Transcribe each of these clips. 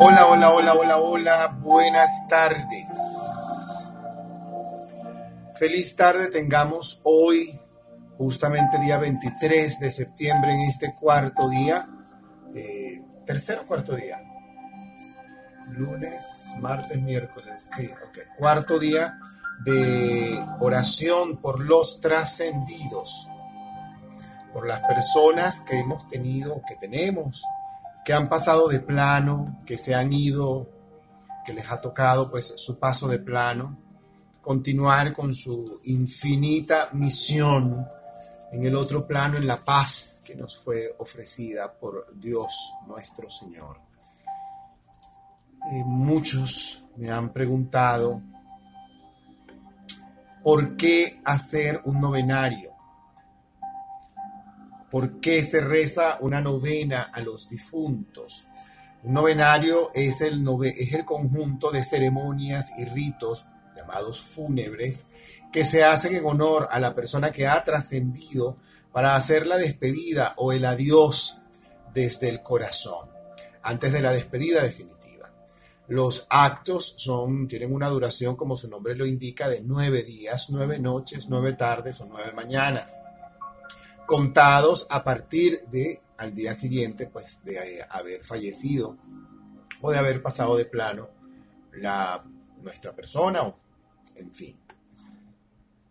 Hola, hola, hola, hola, hola, buenas tardes. Feliz tarde tengamos hoy, justamente día 23 de septiembre, en este cuarto día, eh, tercer o cuarto día, lunes, martes, miércoles, sí, cuarto día de oración por los trascendidos, por las personas que hemos tenido, que tenemos que han pasado de plano, que se han ido, que les ha tocado pues su paso de plano, continuar con su infinita misión en el otro plano, en la paz que nos fue ofrecida por Dios nuestro Señor. Eh, muchos me han preguntado, ¿por qué hacer un novenario? ¿Por qué se reza una novena a los difuntos? Un novenario es el, conjunto de ceremonias y ritos llamados fúnebres que se hacen en honor a la persona que ha trascendido para hacer la despedida o el adiós desde el corazón, antes de la despedida definitiva. Los actos tienen una duración, como su nombre lo indica, de nueve días, nueve noches, nueve tardes o nueve mañanas contados a partir de al día siguiente, pues de eh, haber fallecido o de haber pasado de plano la, nuestra persona en fin.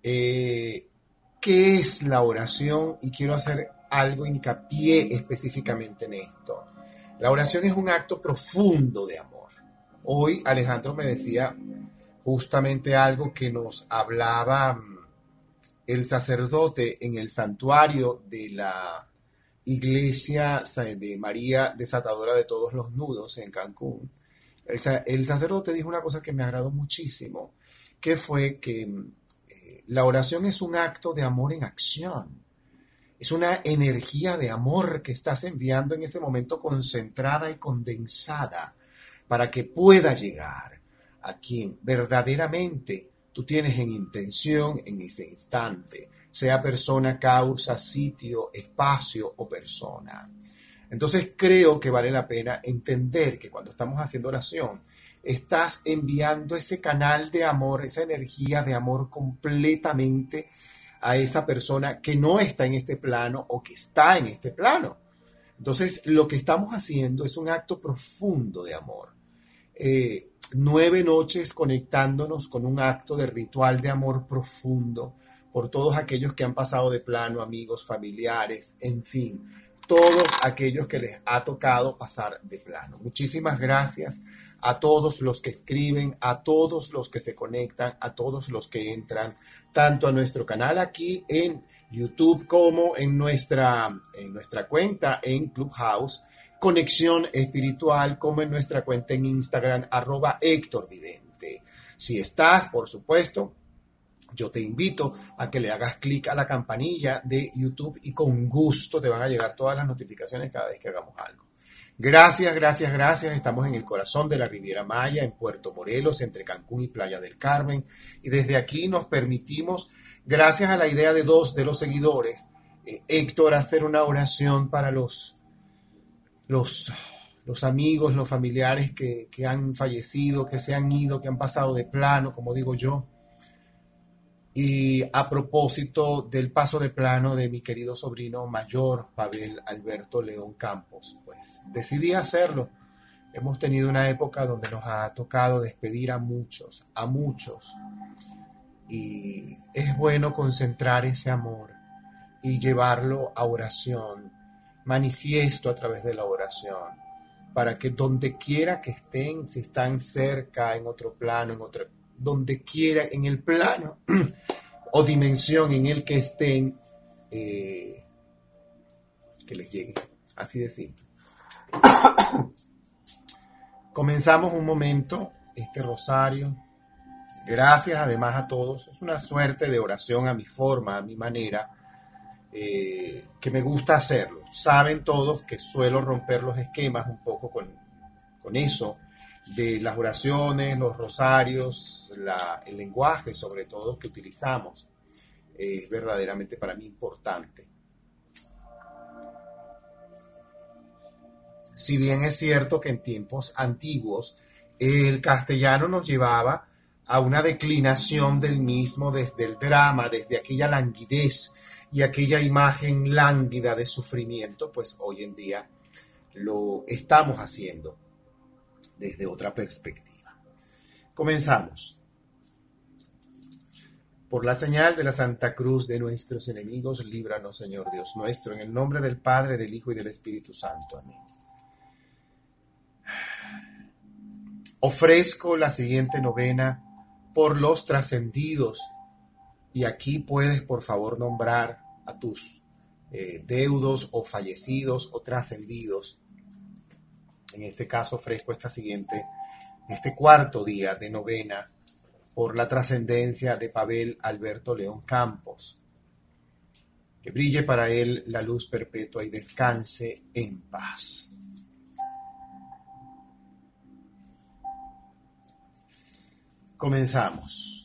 Eh, ¿Qué es la oración? Y quiero hacer algo hincapié específicamente en esto. La oración es un acto profundo de amor. Hoy Alejandro me decía justamente algo que nos hablaba mm, el sacerdote en el santuario de la iglesia de María Desatadora de todos los nudos en Cancún, el, sacerdote dijo una cosa que me agradó muchísimo, que fue que eh, la oración es un acto de amor en acción. Es una energía de amor que estás enviando en ese momento concentrada y condensada para que pueda llegar a quien verdaderamente tú tienes en intención en ese instante, sea persona, causa, sitio, espacio o persona. Entonces creo que vale la pena entender que cuando estamos haciendo oración, estás enviando ese canal de amor, esa energía de amor completamente a esa persona que no está en este plano o que está en este plano. Entonces, lo que estamos haciendo es un acto profundo de amor. Eh, nueve noches conectándonos con un acto de ritual de amor profundo por todos aquellos que han pasado de plano, amigos, familiares, en fin, todos aquellos que les ha tocado pasar de plano. Muchísimas gracias a todos los que escriben, a todos los que se conectan, a todos los que entran, tanto a nuestro canal aquí en YouTube como en nuestra, en nuestra cuenta en Clubhouse conexión espiritual como en nuestra cuenta en Instagram arroba Héctor Vidente. Si estás, por supuesto, yo te invito a que le hagas clic a la campanilla de YouTube y con gusto te van a llegar todas las notificaciones cada vez que hagamos algo. Gracias, gracias, gracias. Estamos en el corazón de la Riviera Maya, en Puerto Morelos, entre Cancún y Playa del Carmen. Y desde aquí nos permitimos, gracias a la idea de dos de los seguidores, eh, Héctor, hacer una oración para los los, los amigos, los familiares que, han fallecido, que se han ido, que han pasado de plano, como digo yo. Y a propósito del paso de plano de mi querido sobrino mayor, Pavel Alberto León Campos, pues decidí hacerlo. Hemos tenido una época donde nos ha tocado despedir a muchos, a muchos. Y es bueno concentrar ese amor y llevarlo a oración, manifiesto a través de la oración, para que donde quiera que estén, si están cerca, en otro plano, en otro, donde quiera, en el plano o dimensión en el que estén, eh, que les llegue. Así de simple. Comenzamos un momento este rosario. Gracias además a todos. Es una suerte de oración a mi forma, a mi manera eh, que me gusta hacerlo. Saben todos que suelo romper los esquemas un poco con, con eso, de las oraciones, los rosarios, el lenguaje sobre todo que utilizamos. Es verdaderamente para mí importante. Si bien es cierto que en tiempos antiguos el castellano nos llevaba a una declinación del mismo desde el drama, desde aquella languidez y aquella imagen lánguida de sufrimiento, pues hoy en día lo estamos haciendo desde otra perspectiva. Comenzamos. Por la señal de la Santa Cruz de nuestros enemigos, líbranos, Señor Dios nuestro, en el nombre del Padre, del Hijo y del Espíritu Santo. Amén. Ofrezco la siguiente novena por los trascendidos. Y aquí puedes, por favor, nombrar a tus eh, deudos o fallecidos o trascendidos. En este caso ofrezco esta siguiente, este cuarto día de novena por la trascendencia de Pavel Alberto León Campos. Que brille para él la luz perpetua y descanse en paz. Comenzamos.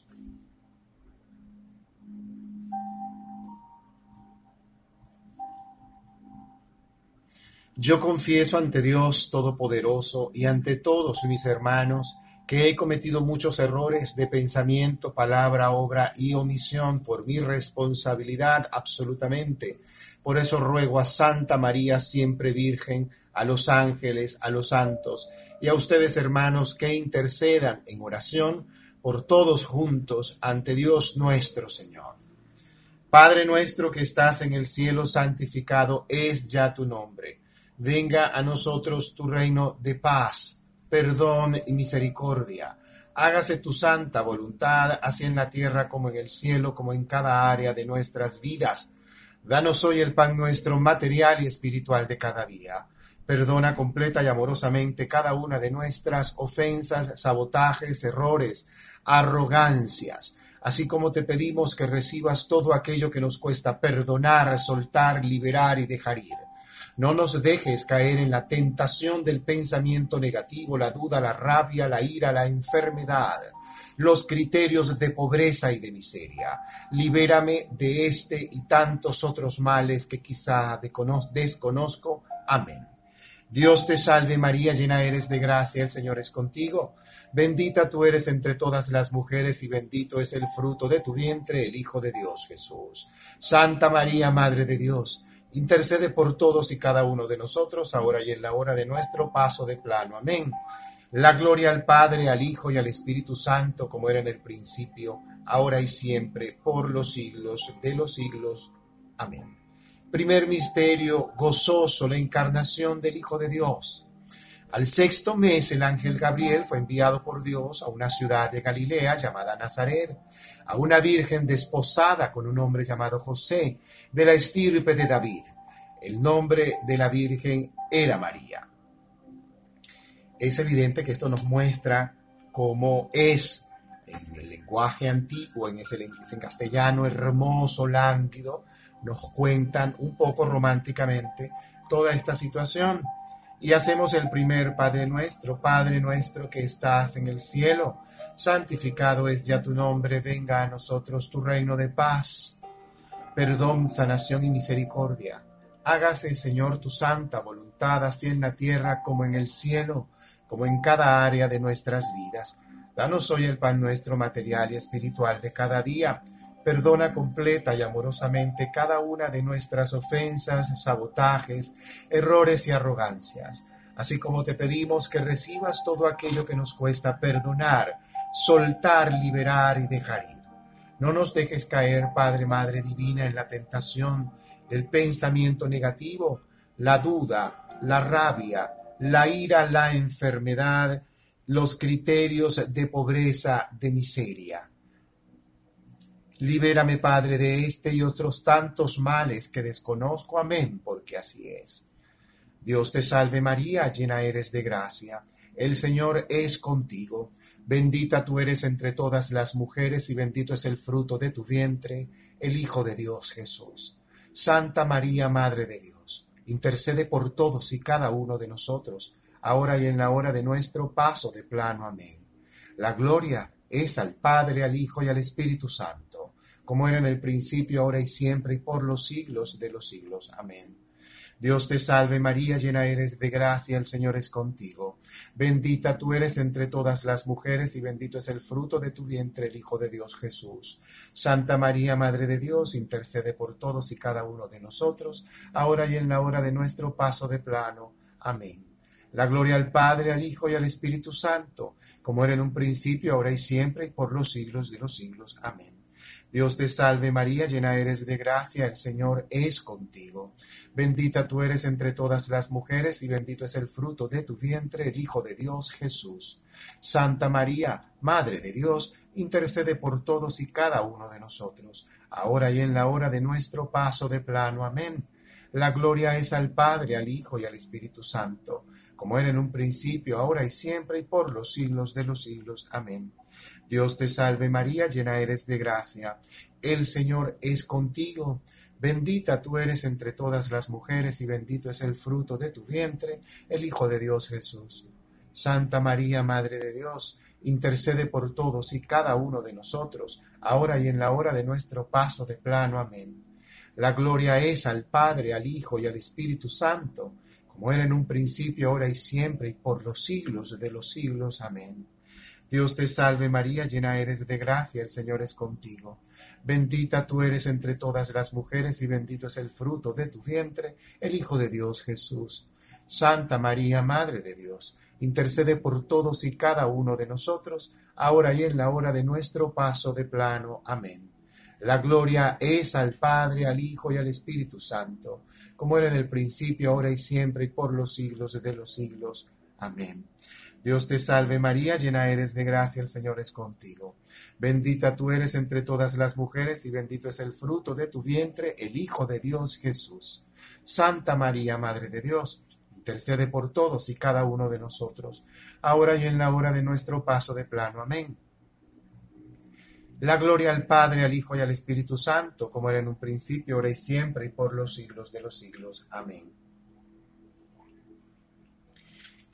Yo confieso ante Dios Todopoderoso y ante todos mis hermanos que he cometido muchos errores de pensamiento, palabra, obra y omisión por mi responsabilidad absolutamente. Por eso ruego a Santa María, siempre Virgen, a los ángeles, a los santos y a ustedes hermanos que intercedan en oración por todos juntos ante Dios nuestro Señor. Padre nuestro que estás en el cielo, santificado es ya tu nombre. Venga a nosotros tu reino de paz, perdón y misericordia. Hágase tu santa voluntad, así en la tierra como en el cielo, como en cada área de nuestras vidas. Danos hoy el pan nuestro material y espiritual de cada día. Perdona completa y amorosamente cada una de nuestras ofensas, sabotajes, errores, arrogancias, así como te pedimos que recibas todo aquello que nos cuesta perdonar, soltar, liberar y dejar ir. No nos dejes caer en la tentación del pensamiento negativo, la duda, la rabia, la ira, la enfermedad, los criterios de pobreza y de miseria. Libérame de este y tantos otros males que quizá desconozco. Amén. Dios te salve María, llena eres de gracia, el Señor es contigo. Bendita tú eres entre todas las mujeres y bendito es el fruto de tu vientre, el Hijo de Dios Jesús. Santa María, Madre de Dios, intercede por todos y cada uno de nosotros, ahora y en la hora de nuestro paso de plano. Amén. La gloria al Padre, al Hijo y al Espíritu Santo, como era en el principio, ahora y siempre, por los siglos de los siglos. Amén. Primer misterio gozoso, la encarnación del Hijo de Dios. Al sexto mes el ángel Gabriel fue enviado por Dios a una ciudad de Galilea llamada Nazaret, a una virgen desposada con un hombre llamado José, de la estirpe de David. El nombre de la virgen era María. Es evidente que esto nos muestra cómo es en el lenguaje antiguo, en ese, en castellano hermoso, lánguido, nos cuentan un poco románticamente toda esta situación. Y hacemos el primer Padre nuestro, Padre nuestro que estás en el cielo, santificado es ya tu nombre, venga a nosotros tu reino de paz, perdón, sanación y misericordia. Hágase, Señor, tu santa voluntad, así en la tierra como en el cielo, como en cada área de nuestras vidas. Danos hoy el pan nuestro material y espiritual de cada día Perdona completa y amorosamente cada una de nuestras ofensas, sabotajes, errores y arrogancias, así como te pedimos que recibas todo aquello que nos cuesta perdonar, soltar, liberar y dejar ir. No nos dejes caer, Padre, Madre Divina, en la tentación del pensamiento negativo, la duda, la rabia, la ira, la enfermedad, los criterios de pobreza, de miseria Libérame, Padre, de este y otros tantos males que desconozco. Amén, porque así es. Dios te salve María, llena eres de gracia. El Señor es contigo. Bendita tú eres entre todas las mujeres y bendito es el fruto de tu vientre, el Hijo de Dios Jesús. Santa María, Madre de Dios, intercede por todos y cada uno de nosotros, ahora y en la hora de nuestro paso de plano. Amén. La gloria es al Padre, al Hijo y al Espíritu Santo como era en el principio, ahora y siempre, y por los siglos de los siglos. Amén. Dios te salve María, llena eres de gracia, el Señor es contigo. Bendita tú eres entre todas las mujeres y bendito es el fruto de tu vientre, el Hijo de Dios Jesús. Santa María, Madre de Dios, intercede por todos y cada uno de nosotros, ahora y en la hora de nuestro paso de plano. Amén. La gloria al Padre, al Hijo y al Espíritu Santo, como era en un principio, ahora y siempre, y por los siglos de los siglos. Amén. Dios te salve María, llena eres de gracia, el Señor es contigo. Bendita tú eres entre todas las mujeres y bendito es el fruto de tu vientre, el Hijo de Dios Jesús. Santa María, Madre de Dios, intercede por todos y cada uno de nosotros, ahora y en la hora de nuestro paso de plano. Amén. La gloria es al Padre, al Hijo y al Espíritu Santo, como era en un principio, ahora y siempre, y por los siglos de los siglos. Amén. Dios te salve María, llena eres de gracia. El Señor es contigo. Bendita tú eres entre todas las mujeres y bendito es el fruto de tu vientre, el Hijo de Dios Jesús. Santa María, Madre de Dios, intercede por todos y cada uno de nosotros, ahora y en la hora de nuestro paso de plano. Amén. La gloria es al Padre, al Hijo y al Espíritu Santo, como era en un principio, ahora y siempre, y por los siglos de los siglos. Amén. Dios te salve María, llena eres de gracia, el Señor es contigo. Bendita tú eres entre todas las mujeres y bendito es el fruto de tu vientre, el Hijo de Dios Jesús. Santa María, Madre de Dios, intercede por todos y cada uno de nosotros, ahora y en la hora de nuestro paso de plano. Amén. La gloria es al Padre, al Hijo y al Espíritu Santo, como era en el principio, ahora y siempre, y por los siglos de los siglos. Amén. Dios te salve María, llena eres de gracia, el Señor es contigo. Bendita tú eres entre todas las mujeres y bendito es el fruto de tu vientre, el Hijo de Dios Jesús. Santa María, Madre de Dios, intercede por todos y cada uno de nosotros, ahora y en la hora de nuestro paso de plano. Amén. La gloria al Padre, al Hijo y al Espíritu Santo, como era en un principio, ahora y siempre, y por los siglos de los siglos. Amén.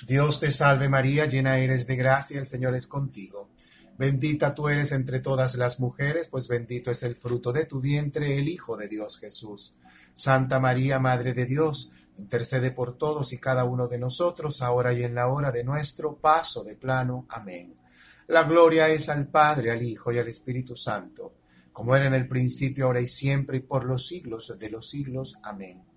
Dios te salve María, llena eres de gracia, el Señor es contigo. Bendita tú eres entre todas las mujeres, pues bendito es el fruto de tu vientre, el Hijo de Dios Jesús. Santa María, Madre de Dios, intercede por todos y cada uno de nosotros, ahora y en la hora de nuestro paso de plano. Amén. La gloria es al Padre, al Hijo y al Espíritu Santo, como era en el principio, ahora y siempre, y por los siglos de los siglos. Amén.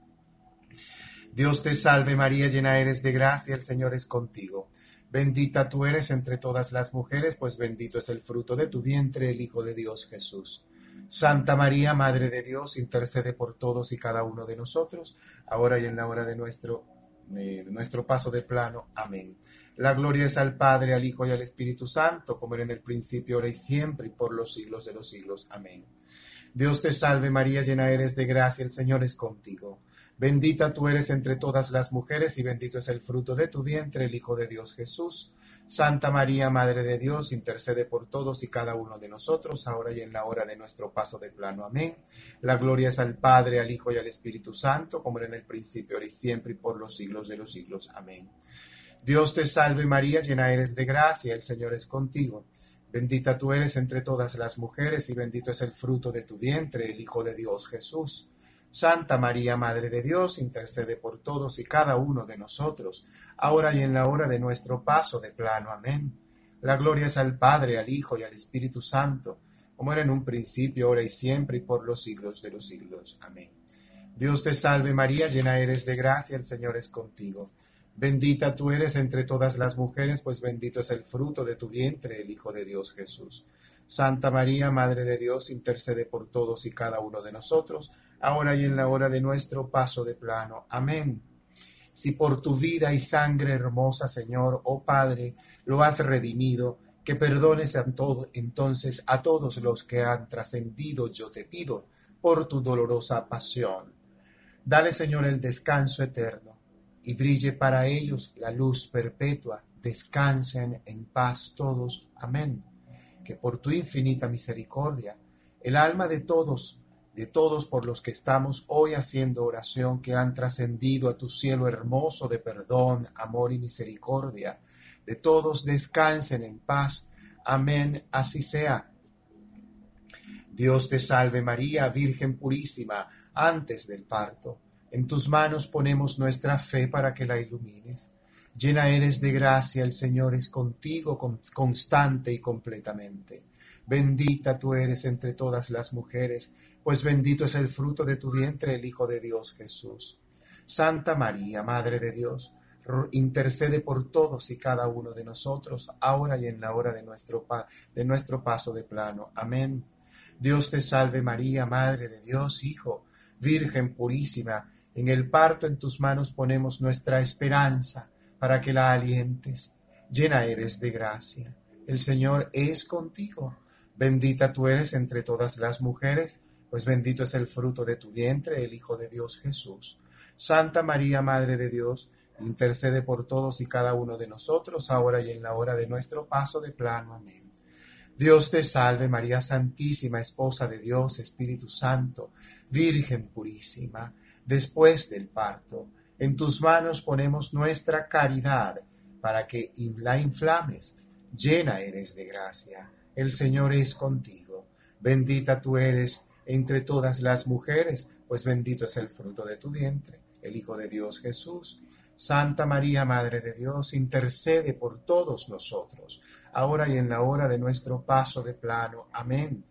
Dios te salve María, llena eres de gracia, el Señor es contigo. Bendita tú eres entre todas las mujeres, pues bendito es el fruto de tu vientre, el Hijo de Dios Jesús. Santa María, Madre de Dios, intercede por todos y cada uno de nosotros, ahora y en la hora de nuestro, de nuestro paso de plano. Amén. La gloria es al Padre, al Hijo y al Espíritu Santo, como era en el principio, ahora y siempre, y por los siglos de los siglos. Amén. Dios te salve María, llena eres de gracia, el Señor es contigo. Bendita tú eres entre todas las mujeres y bendito es el fruto de tu vientre, el Hijo de Dios Jesús. Santa María, Madre de Dios, intercede por todos y cada uno de nosotros, ahora y en la hora de nuestro paso de plano. Amén. La gloria es al Padre, al Hijo y al Espíritu Santo, como era en el principio, ahora y siempre, y por los siglos de los siglos. Amén. Dios te salve María, llena eres de gracia, el Señor es contigo. Bendita tú eres entre todas las mujeres y bendito es el fruto de tu vientre, el Hijo de Dios Jesús. Santa María, Madre de Dios, intercede por todos y cada uno de nosotros, ahora y en la hora de nuestro paso de plano. Amén. La gloria es al Padre, al Hijo y al Espíritu Santo, como era en un principio, ahora y siempre, y por los siglos de los siglos. Amén. Dios te salve María, llena eres de gracia, el Señor es contigo. Bendita tú eres entre todas las mujeres, pues bendito es el fruto de tu vientre, el Hijo de Dios Jesús. Santa María, Madre de Dios, intercede por todos y cada uno de nosotros, ahora y en la hora de nuestro paso de plano. Amén. Si por tu vida y sangre hermosa, Señor, oh Padre, lo has redimido, que perdones a entonces a todos los que han trascendido, yo te pido, por tu dolorosa pasión. Dale, Señor, el descanso eterno, y brille para ellos la luz perpetua. Descansen en paz todos. Amén. Que por tu infinita misericordia, el alma de todos de todos por los que estamos hoy haciendo oración, que han trascendido a tu cielo hermoso de perdón, amor y misericordia. De todos descansen en paz. Amén, así sea. Dios te salve María, Virgen purísima, antes del parto. En tus manos ponemos nuestra fe para que la ilumines. Llena eres de gracia, el Señor es contigo constante y completamente. Bendita tú eres entre todas las mujeres, pues bendito es el fruto de tu vientre, el Hijo de Dios Jesús. Santa María, Madre de Dios, intercede por todos y cada uno de nosotros, ahora y en la hora de nuestro, de nuestro paso de plano. Amén. Dios te salve María, Madre de Dios, Hijo, Virgen purísima, en el parto en tus manos ponemos nuestra esperanza para que la alientes. Llena eres de gracia. El Señor es contigo. Bendita tú eres entre todas las mujeres, pues bendito es el fruto de tu vientre, el Hijo de Dios Jesús. Santa María, Madre de Dios, intercede por todos y cada uno de nosotros, ahora y en la hora de nuestro paso de plano. Amén. Dios te salve María Santísima, Esposa de Dios, Espíritu Santo, Virgen purísima, después del parto en tus manos ponemos nuestra caridad para que la inflames. Llena eres de gracia. El Señor es contigo. Bendita tú eres entre todas las mujeres, pues bendito es el fruto de tu vientre, el Hijo de Dios Jesús. Santa María, Madre de Dios, intercede por todos nosotros, ahora y en la hora de nuestro paso de plano. Amén.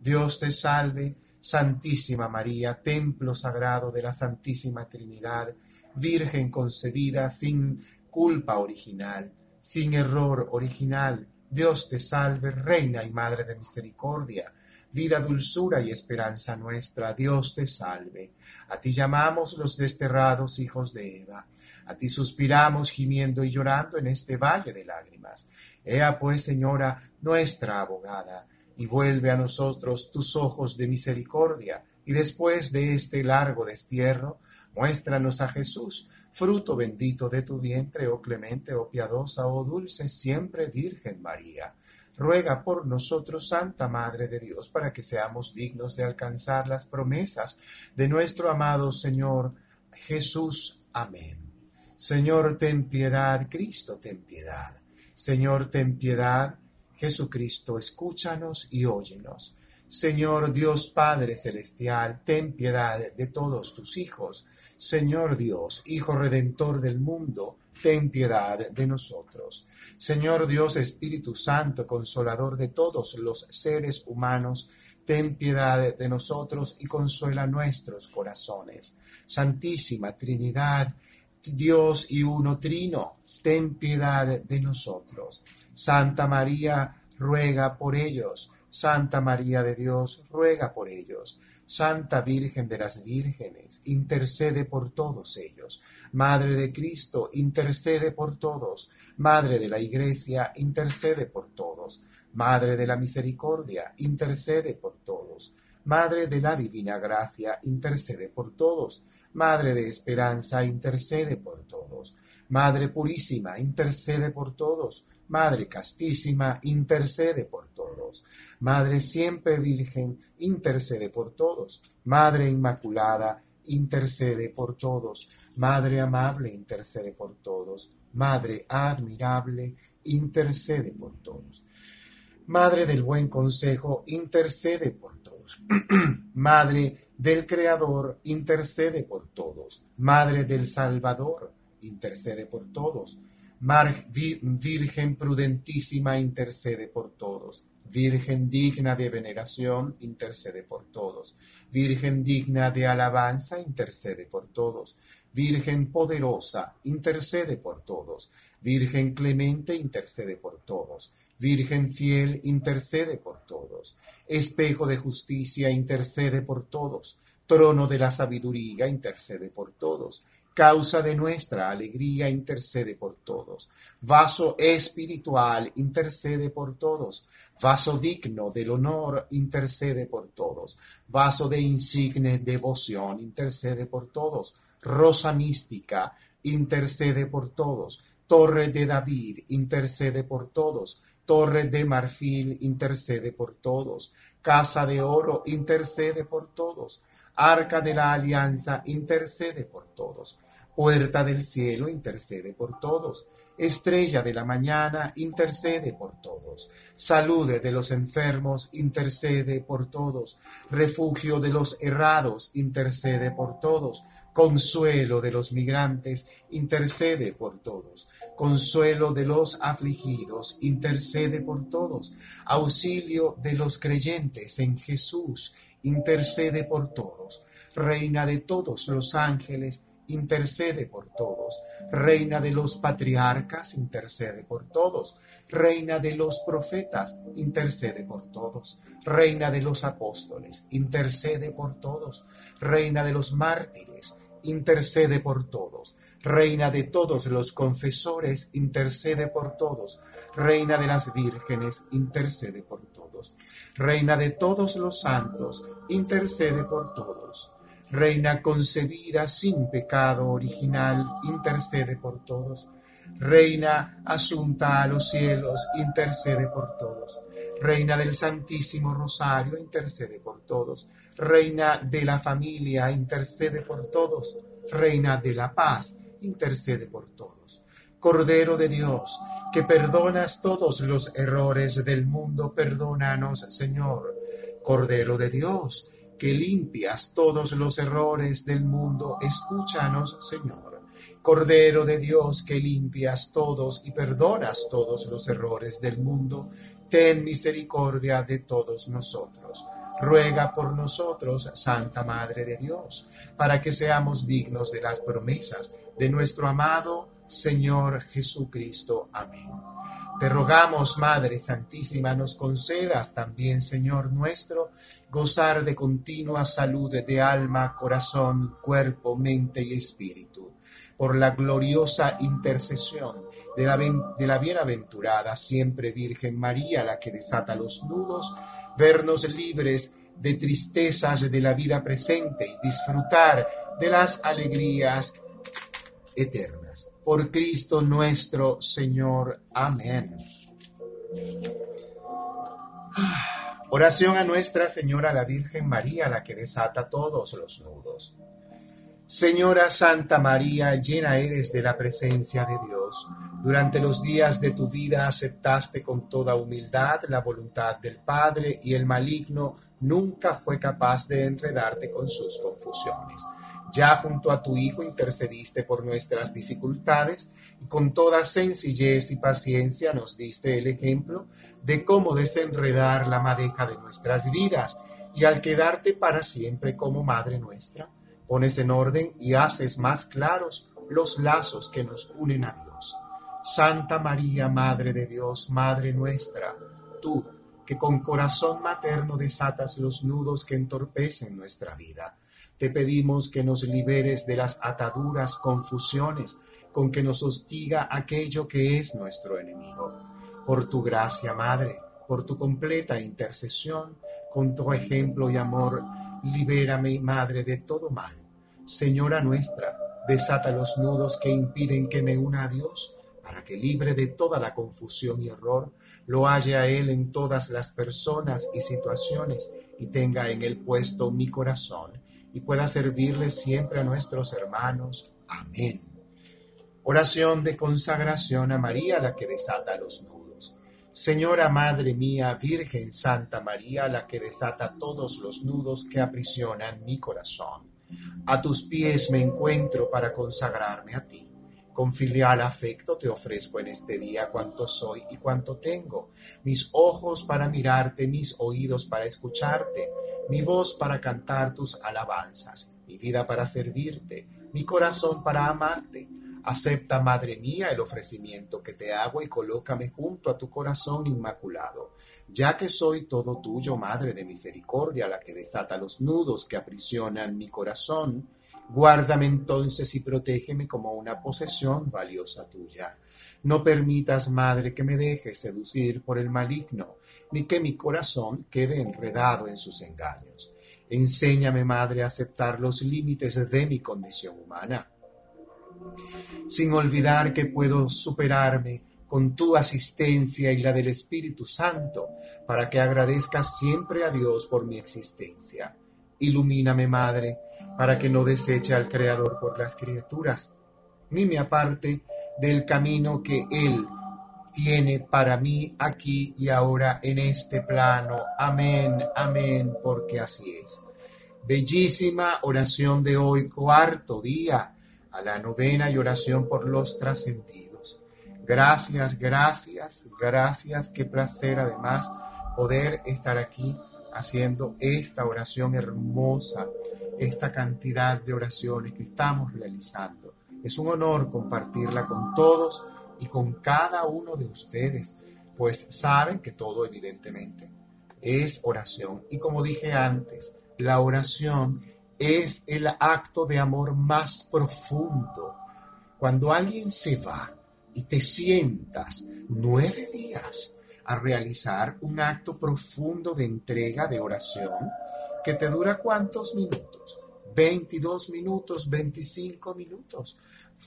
Dios te salve, Santísima María, templo sagrado de la Santísima Trinidad Virgen concebida sin culpa original, sin error original. Dios te salve, Reina y Madre de Misericordia, vida, dulzura y esperanza nuestra. Dios te salve. A ti llamamos los desterrados hijos de Eva. A ti suspiramos gimiendo y llorando en este valle de lágrimas. Ea pues, Señora, nuestra abogada, y vuelve a nosotros tus ojos de misericordia, y después de este largo destierro, Muéstranos a Jesús, fruto bendito de tu vientre, oh clemente, oh piadosa, oh dulce, siempre Virgen María. Ruega por nosotros, Santa Madre de Dios, para que seamos dignos de alcanzar las promesas de nuestro amado Señor Jesús. Amén. Señor, ten piedad, Cristo, ten piedad. Señor, ten piedad, Jesucristo, escúchanos y óyenos. Señor Dios Padre Celestial, ten piedad de todos tus hijos. Señor Dios, Hijo Redentor del mundo, ten piedad de nosotros. Señor Dios Espíritu Santo, Consolador de todos los seres humanos, ten piedad de nosotros y consuela nuestros corazones. Santísima Trinidad, Dios y uno trino, ten piedad de nosotros. Santa María, ruega por ellos. Santa María de Dios, ruega por ellos. Santa Virgen de las Vírgenes, intercede por todos ellos. Madre de Cristo, intercede por todos. Madre de la Iglesia, intercede por todos. Madre de la Misericordia, intercede por todos. Madre de la Divina Gracia, intercede por todos. Madre de Esperanza, intercede por todos. Madre Purísima, intercede por todos. Madre Castísima, intercede por todos. Madre siempre Virgen, intercede por todos. Madre Inmaculada, intercede por todos. Madre amable, intercede por todos. Madre admirable, intercede por todos. Madre del buen consejo, intercede por todos. Madre del Creador, intercede por todos. Madre del Salvador, intercede por todos. Virgen prudentísima, intercede por todos. Virgen digna de veneración, intercede por todos. Virgen digna de alabanza, intercede por todos. Virgen poderosa, intercede por todos. Virgen clemente, intercede por todos. Virgen fiel, intercede por todos. Espejo de justicia, intercede por todos. Trono de la sabiduría, intercede por todos causa de nuestra alegría, intercede por todos. Vaso espiritual, intercede por todos. Vaso digno del honor, intercede por todos. Vaso de insigne devoción, intercede por todos. Rosa mística, intercede por todos. Torre de David, intercede por todos. Torre de marfil, intercede por todos. Casa de oro, intercede por todos. Arca de la alianza, intercede por todos Puerta del cielo, intercede por todos. Estrella de la mañana, intercede por todos. Salude de los enfermos, intercede por todos. Refugio de los errados, intercede por todos. Consuelo de los migrantes, intercede por todos. Consuelo de los afligidos, intercede por todos. Auxilio de los creyentes en Jesús, intercede por todos. Reina de todos los ángeles, intercede por todos. Reina de los patriarcas, intercede por todos. Reina de los profetas, intercede por todos. Reina de los apóstoles, intercede por todos. Reina de los mártires, intercede por todos. Reina de todos los confesores, intercede por todos. Reina de las vírgenes, intercede por todos. Reina de todos los santos, intercede por todos. Reina concebida sin pecado original, intercede por todos. Reina asunta a los cielos, intercede por todos. Reina del Santísimo Rosario, intercede por todos. Reina de la familia, intercede por todos. Reina de la paz, intercede por todos. Cordero de Dios, que perdonas todos los errores del mundo, perdónanos, Señor. Cordero de Dios, que limpias todos los errores del mundo, escúchanos, Señor. Cordero de Dios, que limpias todos y perdonas todos los errores del mundo, ten misericordia de todos nosotros. Ruega por nosotros, Santa Madre de Dios, para que seamos dignos de las promesas de nuestro amado Señor Jesucristo. Amén. Te rogamos, Madre Santísima, nos concedas también, Señor nuestro, gozar de continua salud de alma, corazón, cuerpo, mente y espíritu, por la gloriosa intercesión de la, bienaventurada siempre Virgen María, la que desata los nudos, vernos libres de tristezas de la vida presente y disfrutar de las alegrías eternas por Cristo nuestro Señor. Amén. Oración a Nuestra Señora la Virgen María, la que desata todos los nudos. Señora Santa María, llena eres de la presencia de Dios. Durante los días de tu vida aceptaste con toda humildad la voluntad del Padre y el maligno nunca fue capaz de enredarte con sus confusiones. Ya junto a tu Hijo intercediste por nuestras dificultades y con toda sencillez y paciencia nos diste el ejemplo de cómo desenredar la madeja de nuestras vidas y al quedarte para siempre como Madre nuestra, pones en orden y haces más claros los lazos que nos unen a Dios. Santa María, Madre de Dios, Madre nuestra, tú que con corazón materno desatas los nudos que entorpecen nuestra vida te pedimos que nos liberes de las ataduras, confusiones con que nos hostiga aquello que es nuestro enemigo. Por tu gracia, Madre, por tu completa intercesión, con tu ejemplo y amor, libérame, Madre, de todo mal. Señora nuestra, desata los nudos que impiden que me una a Dios, para que libre de toda la confusión y error, lo halle a Él en todas las personas y situaciones y tenga en Él puesto mi corazón y pueda servirle siempre a nuestros hermanos. Amén. Oración de consagración a María, la que desata los nudos. Señora Madre mía, Virgen Santa María, la que desata todos los nudos que aprisionan mi corazón. A tus pies me encuentro para consagrarme a ti. Con filial afecto te ofrezco en este día cuanto soy y cuanto tengo, mis ojos para mirarte, mis oídos para escucharte, mi voz para cantar tus alabanzas, mi vida para servirte, mi corazón para amarte. Acepta, Madre mía, el ofrecimiento que te hago y colócame junto a tu corazón inmaculado, ya que soy todo tuyo, Madre de misericordia, la que desata los nudos que aprisionan mi corazón Guárdame entonces y protégeme como una posesión valiosa tuya. No permitas, Madre, que me dejes seducir por el maligno, ni que mi corazón quede enredado en sus engaños. Enséñame, Madre, a aceptar los límites de mi condición humana, sin olvidar que puedo superarme con tu asistencia y la del Espíritu Santo, para que agradezca siempre a Dios por mi existencia. Ilumíname, Madre, para que no deseche al Creador por las criaturas, ni me aparte del camino que Él tiene para mí aquí y ahora en este plano. Amén, amén, porque así es. Bellísima oración de hoy, cuarto día, a la novena y oración por los trascendidos. Gracias, gracias, gracias. Qué placer además poder estar aquí haciendo esta oración hermosa, esta cantidad de oraciones que estamos realizando. Es un honor compartirla con todos y con cada uno de ustedes, pues saben que todo evidentemente es oración. Y como dije antes, la oración es el acto de amor más profundo. Cuando alguien se va y te sientas nueve días a realizar un acto profundo de entrega de oración que te dura cuántos minutos? 22 minutos, 25 minutos.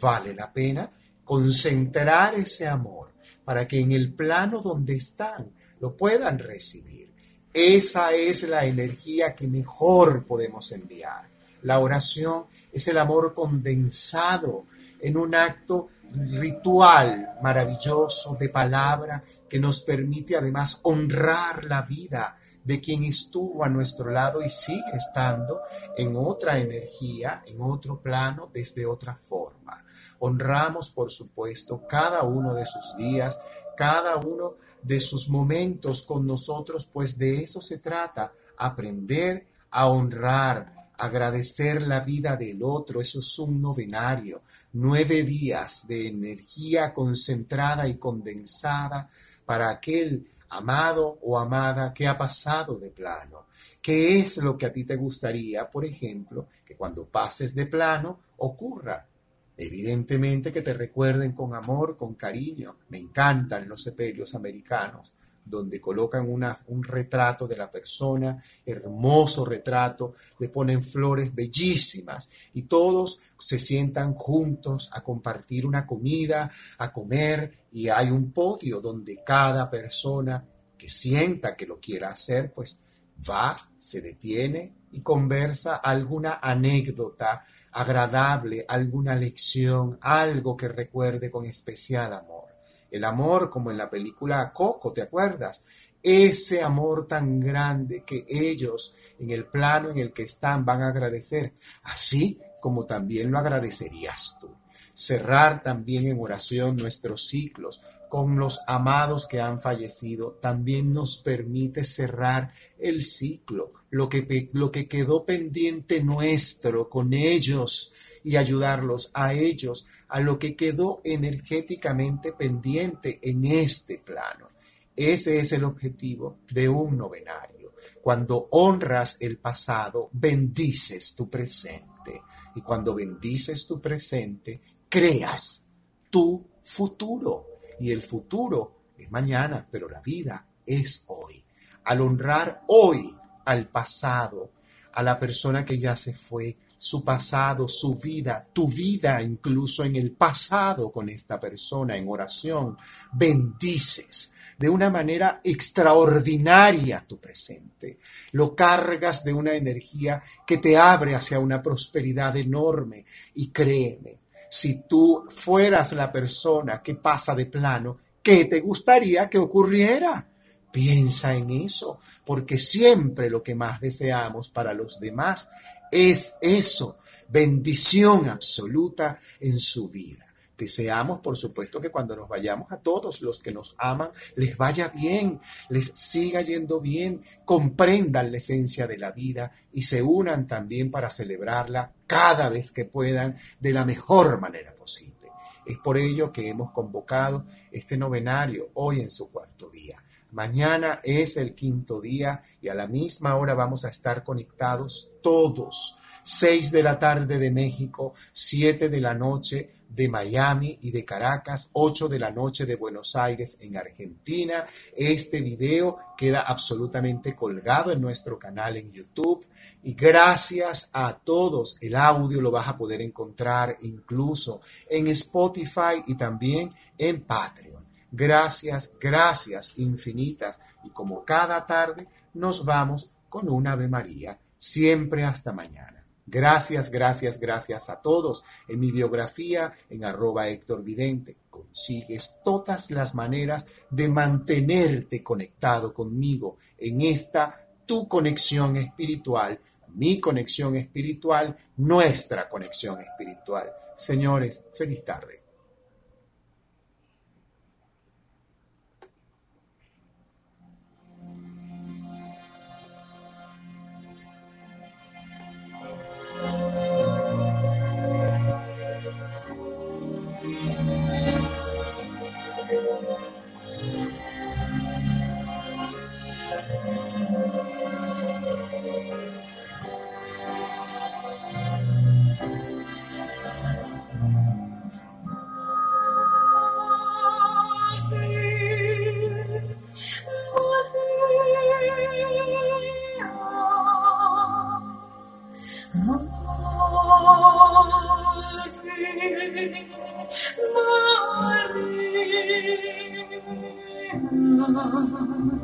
Vale la pena concentrar ese amor para que en el plano donde están lo puedan recibir. Esa es la energía que mejor podemos enviar. La oración es el amor condensado en un acto ritual maravilloso de palabra que nos permite además honrar la vida de quien estuvo a nuestro lado y sigue estando en otra energía, en otro plano, desde otra forma. Honramos, por supuesto, cada uno de sus días, cada uno de sus momentos con nosotros, pues de eso se trata, aprender a honrar, agradecer la vida del otro. Eso es un novenario, nueve días de energía concentrada y condensada para aquel amado o amada que ha pasado de plano. ¿Qué es lo que a ti te gustaría, por ejemplo, que cuando pases de plano ocurra? Evidentemente que te recuerden con amor, con cariño. Me encantan los sepelios americanos, donde colocan una, un retrato de la persona, hermoso retrato, le ponen flores bellísimas y todos se sientan juntos a compartir una comida, a comer y hay un podio donde cada persona que sienta que lo quiera hacer, pues va, se detiene y conversa alguna anécdota agradable, alguna lección, algo que recuerde con especial amor. El amor, como en la película Coco, ¿te acuerdas? Ese amor tan grande que ellos en el plano en el que están van a agradecer, así como también lo agradecerías tú. Cerrar también en oración nuestros ciclos con los amados que han fallecido también nos permite cerrar el ciclo lo que, lo que quedó pendiente nuestro con ellos y ayudarlos a ellos a lo que quedó energéticamente pendiente en este plano. Ese es el objetivo de un novenario. Cuando honras el pasado, bendices tu presente. Y cuando bendices tu presente, creas tu futuro. Y el futuro es mañana, pero la vida es hoy. Al honrar hoy al pasado, a la persona que ya se fue, su pasado, su vida, tu vida incluso en el pasado con esta persona en oración. Bendices de una manera extraordinaria tu presente. Lo cargas de una energía que te abre hacia una prosperidad enorme. Y créeme, si tú fueras la persona que pasa de plano, ¿qué te gustaría que ocurriera? Piensa en eso, porque siempre lo que más deseamos para los demás es eso, bendición absoluta en su vida. Deseamos, por supuesto, que cuando nos vayamos a todos los que nos aman, les vaya bien, les siga yendo bien, comprendan la esencia de la vida y se unan también para celebrarla cada vez que puedan de la mejor manera posible. Es por ello que hemos convocado este novenario hoy en su cuarto día. Mañana es el quinto día y a la misma hora vamos a estar conectados todos. Seis de la tarde de México, siete de la noche de Miami y de Caracas, 8 de la noche de Buenos Aires en Argentina. Este video queda absolutamente colgado en nuestro canal en YouTube y gracias a todos el audio lo vas a poder encontrar incluso en Spotify y también en Patreon. Gracias, gracias infinitas. Y como cada tarde, nos vamos con un Ave María. Siempre hasta mañana. Gracias, gracias, gracias a todos. En mi biografía, en arroba Héctor Vidente, consigues todas las maneras de mantenerte conectado conmigo en esta tu conexión espiritual, mi conexión espiritual, nuestra conexión espiritual. Señores, feliz tarde. on.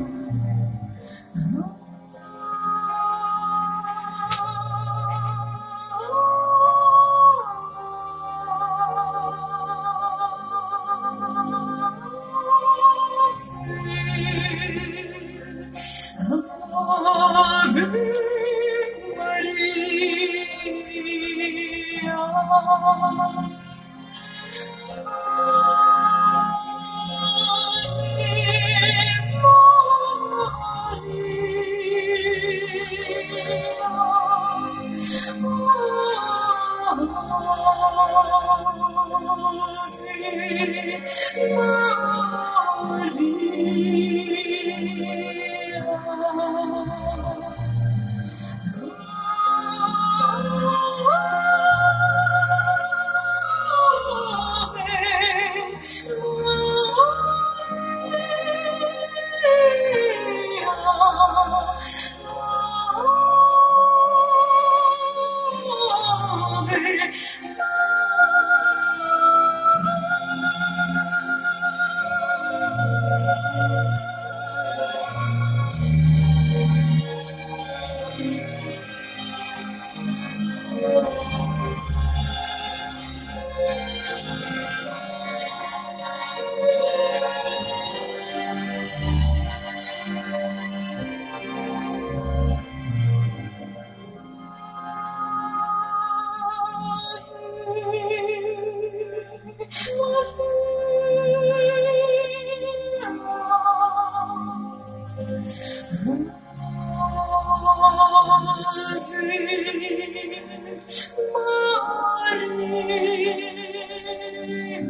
dream.